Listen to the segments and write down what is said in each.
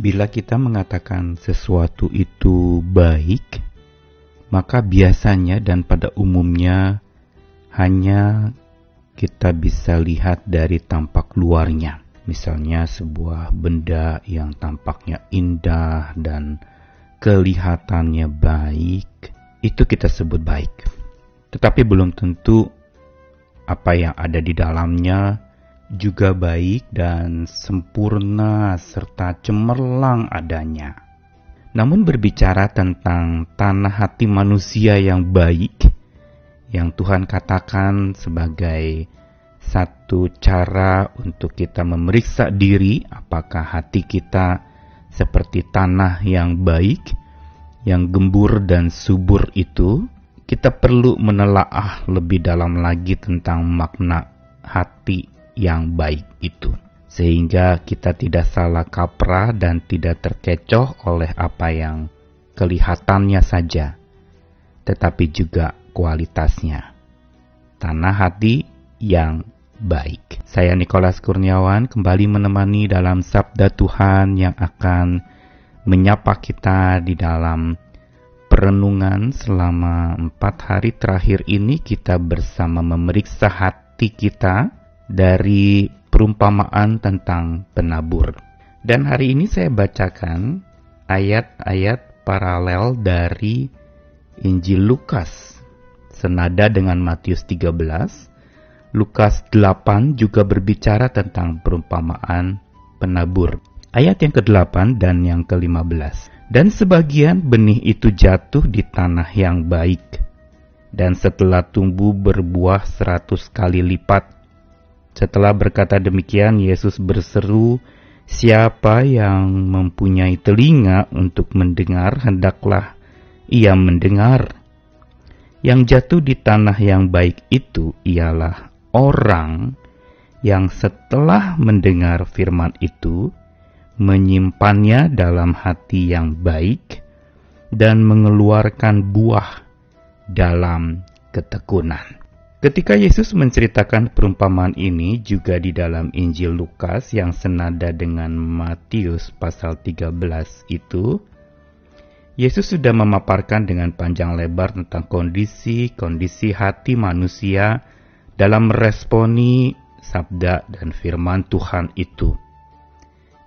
Bila kita mengatakan sesuatu itu baik, maka biasanya dan pada umumnya hanya kita bisa lihat dari tampak luarnya. Misalnya sebuah benda yang tampaknya indah dan kelihatannya baik, itu kita sebut baik. Tetapi belum tentu apa yang ada di dalamnya juga baik dan sempurna serta cemerlang adanya. Namun berbicara tentang tanah hati manusia yang baik, yang Tuhan katakan sebagai satu cara untuk kita memeriksa diri apakah hati kita seperti tanah yang baik, yang gembur dan subur itu, kita perlu menelaah lebih dalam lagi tentang makna hati yang baik itu. Sehingga kita tidak salah kaprah dan tidak terkecoh oleh apa yang kelihatannya saja, tetapi juga kualitasnya. Tanah hati yang baik. Saya Nikolas Kurniawan kembali menemani dalam Sabda Tuhan yang akan menyapa kita di dalam perenungan selama empat hari terakhir ini kita bersama memeriksa hati kita dari perumpamaan tentang penabur. Dan hari ini saya bacakan ayat-ayat paralel dari Injil Lukas. Senada dengan Matius 13, Lukas 8 juga berbicara tentang perumpamaan penabur. Ayat yang ke-8 dan yang ke-15. Dan sebagian benih itu jatuh di tanah yang baik. Dan setelah tumbuh berbuah seratus kali lipat setelah berkata demikian, Yesus berseru, "Siapa yang mempunyai telinga untuk mendengar, hendaklah ia mendengar." Yang jatuh di tanah yang baik itu ialah orang yang setelah mendengar firman itu menyimpannya dalam hati yang baik dan mengeluarkan buah dalam ketekunan. Ketika Yesus menceritakan perumpamaan ini juga di dalam Injil Lukas yang senada dengan Matius pasal 13 itu, Yesus sudah memaparkan dengan panjang lebar tentang kondisi-kondisi hati manusia dalam meresponi sabda dan firman Tuhan itu.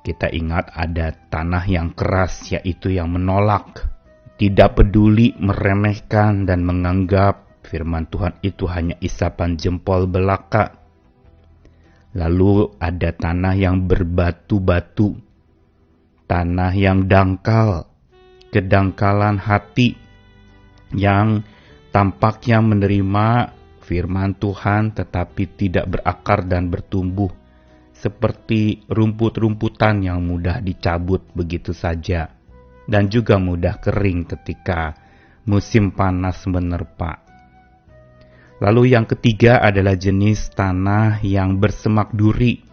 Kita ingat ada tanah yang keras yaitu yang menolak, tidak peduli, meremehkan dan menganggap firman Tuhan itu hanya isapan jempol belaka. Lalu ada tanah yang berbatu-batu, tanah yang dangkal, kedangkalan hati yang tampaknya menerima firman Tuhan tetapi tidak berakar dan bertumbuh seperti rumput-rumputan yang mudah dicabut begitu saja dan juga mudah kering ketika musim panas menerpa. Lalu yang ketiga adalah jenis tanah yang bersemak duri,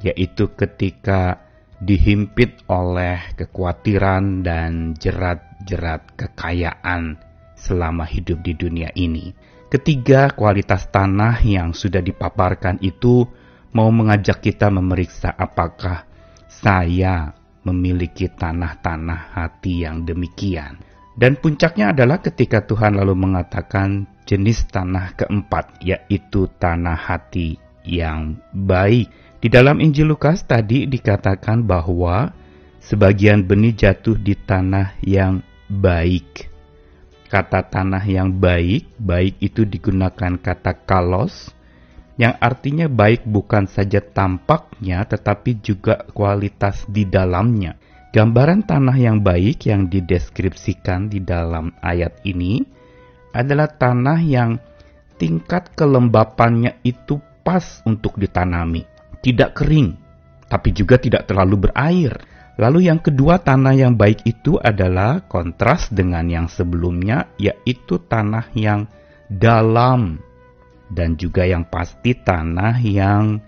yaitu ketika dihimpit oleh kekhawatiran dan jerat-jerat kekayaan selama hidup di dunia ini. Ketiga kualitas tanah yang sudah dipaparkan itu mau mengajak kita memeriksa apakah saya memiliki tanah-tanah hati yang demikian. Dan puncaknya adalah ketika Tuhan lalu mengatakan jenis tanah keempat, yaitu tanah hati yang baik. Di dalam Injil Lukas tadi dikatakan bahwa sebagian benih jatuh di tanah yang baik. Kata tanah yang baik, baik itu digunakan kata kalos, yang artinya baik bukan saja tampaknya tetapi juga kualitas di dalamnya. Gambaran tanah yang baik yang dideskripsikan di dalam ayat ini adalah tanah yang tingkat kelembapannya itu pas untuk ditanami, tidak kering, tapi juga tidak terlalu berair. Lalu yang kedua tanah yang baik itu adalah kontras dengan yang sebelumnya yaitu tanah yang dalam dan juga yang pasti tanah yang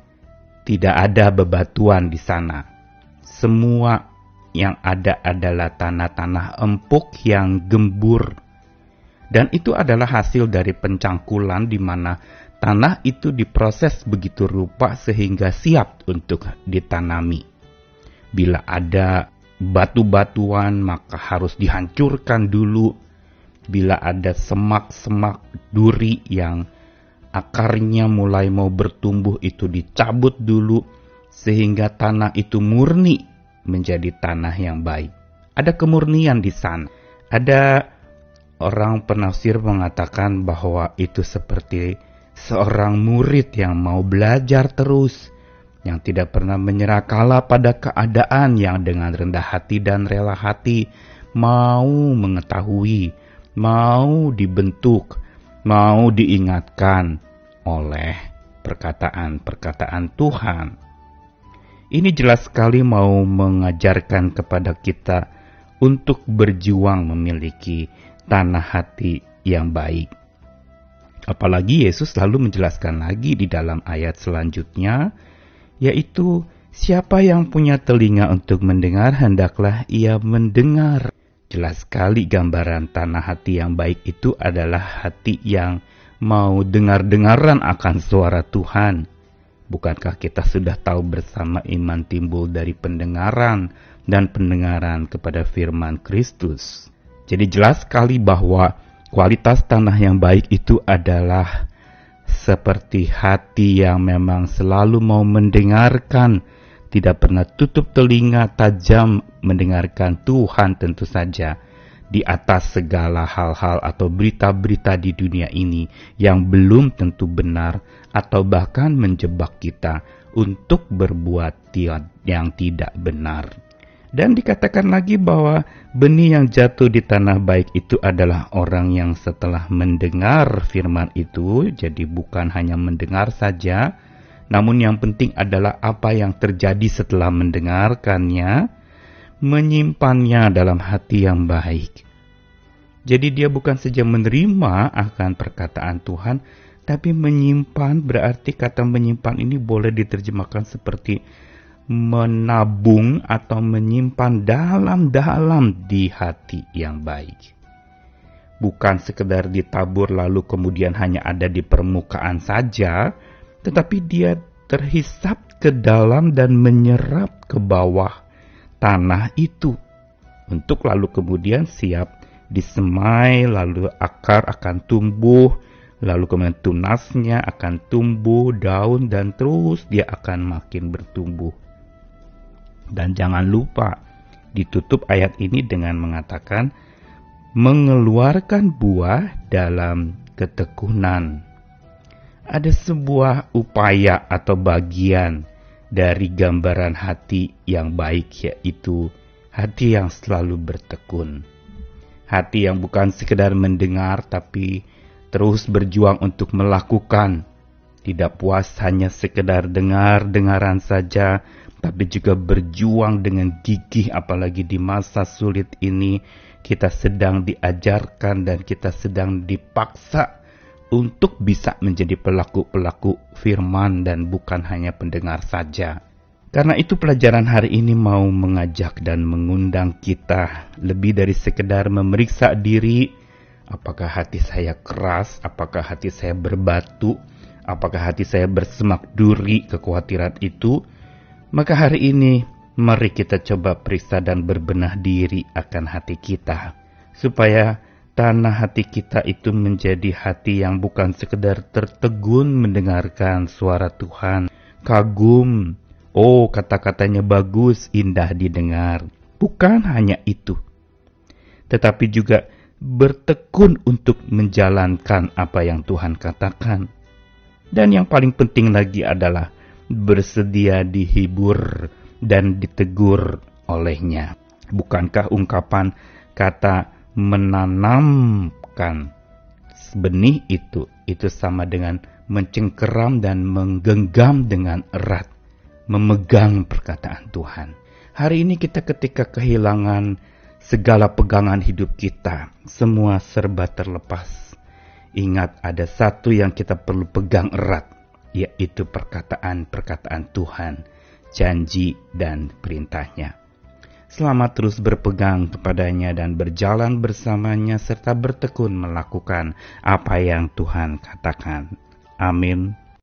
tidak ada bebatuan di sana. Semua yang ada adalah tanah-tanah empuk yang gembur. Dan itu adalah hasil dari pencangkulan di mana tanah itu diproses begitu rupa sehingga siap untuk ditanami. Bila ada batu-batuan maka harus dihancurkan dulu. Bila ada semak-semak duri yang akarnya mulai mau bertumbuh itu dicabut dulu sehingga tanah itu murni menjadi tanah yang baik. Ada kemurnian di sana. Ada orang penafsir mengatakan bahwa itu seperti seorang murid yang mau belajar terus yang tidak pernah menyerah kalah pada keadaan yang dengan rendah hati dan rela hati mau mengetahui, mau dibentuk, mau diingatkan oleh perkataan-perkataan Tuhan. Ini jelas sekali mau mengajarkan kepada kita untuk berjuang memiliki tanah hati yang baik. Apalagi Yesus selalu menjelaskan lagi di dalam ayat selanjutnya, yaitu siapa yang punya telinga untuk mendengar hendaklah ia mendengar. Jelas sekali gambaran tanah hati yang baik itu adalah hati yang mau dengar-dengaran akan suara Tuhan. Bukankah kita sudah tahu bersama iman timbul dari pendengaran dan pendengaran kepada firman Kristus? Jadi jelas sekali bahwa kualitas tanah yang baik itu adalah seperti hati yang memang selalu mau mendengarkan, tidak pernah tutup telinga tajam mendengarkan Tuhan tentu saja di atas segala hal-hal atau berita-berita di dunia ini yang belum tentu benar atau bahkan menjebak kita untuk berbuat yang tidak benar. Dan dikatakan lagi bahwa benih yang jatuh di tanah baik itu adalah orang yang setelah mendengar firman itu, jadi bukan hanya mendengar saja, namun yang penting adalah apa yang terjadi setelah mendengarkannya, menyimpannya dalam hati yang baik. Jadi dia bukan saja menerima akan perkataan Tuhan, tapi menyimpan berarti kata menyimpan ini boleh diterjemahkan seperti menabung atau menyimpan dalam-dalam di hati yang baik. Bukan sekedar ditabur lalu kemudian hanya ada di permukaan saja, tetapi dia terhisap ke dalam dan menyerap ke bawah tanah itu untuk lalu kemudian siap disemai, lalu akar akan tumbuh, lalu kemudian tunasnya akan tumbuh, daun dan terus dia akan makin bertumbuh. Dan jangan lupa ditutup ayat ini dengan mengatakan mengeluarkan buah dalam ketekunan. Ada sebuah upaya atau bagian dari gambaran hati yang baik yaitu hati yang selalu bertekun. Hati yang bukan sekedar mendengar tapi terus berjuang untuk melakukan. Tidak puas hanya sekedar dengar-dengaran saja, tapi juga berjuang dengan gigih apalagi di masa sulit ini kita sedang diajarkan dan kita sedang dipaksa untuk bisa menjadi pelaku-pelaku firman dan bukan hanya pendengar saja. Karena itu pelajaran hari ini mau mengajak dan mengundang kita lebih dari sekedar memeriksa diri. Apakah hati saya keras, apakah hati saya berbatu, apakah hati saya bersemak duri kekhawatiran itu, maka hari ini mari kita coba periksa dan berbenah diri akan hati kita supaya tanah hati kita itu menjadi hati yang bukan sekedar tertegun mendengarkan suara Tuhan, kagum, oh kata-katanya bagus, indah didengar. Bukan hanya itu, tetapi juga bertekun untuk menjalankan apa yang Tuhan katakan. Dan yang paling penting lagi adalah bersedia dihibur dan ditegur olehnya. Bukankah ungkapan kata menanamkan benih itu itu sama dengan mencengkeram dan menggenggam dengan erat memegang perkataan Tuhan. Hari ini kita ketika kehilangan segala pegangan hidup kita, semua serba terlepas. Ingat ada satu yang kita perlu pegang erat, yaitu perkataan-perkataan Tuhan, janji dan perintahnya. Selamat terus berpegang kepadanya dan berjalan bersamanya serta bertekun melakukan apa yang Tuhan katakan. Amin.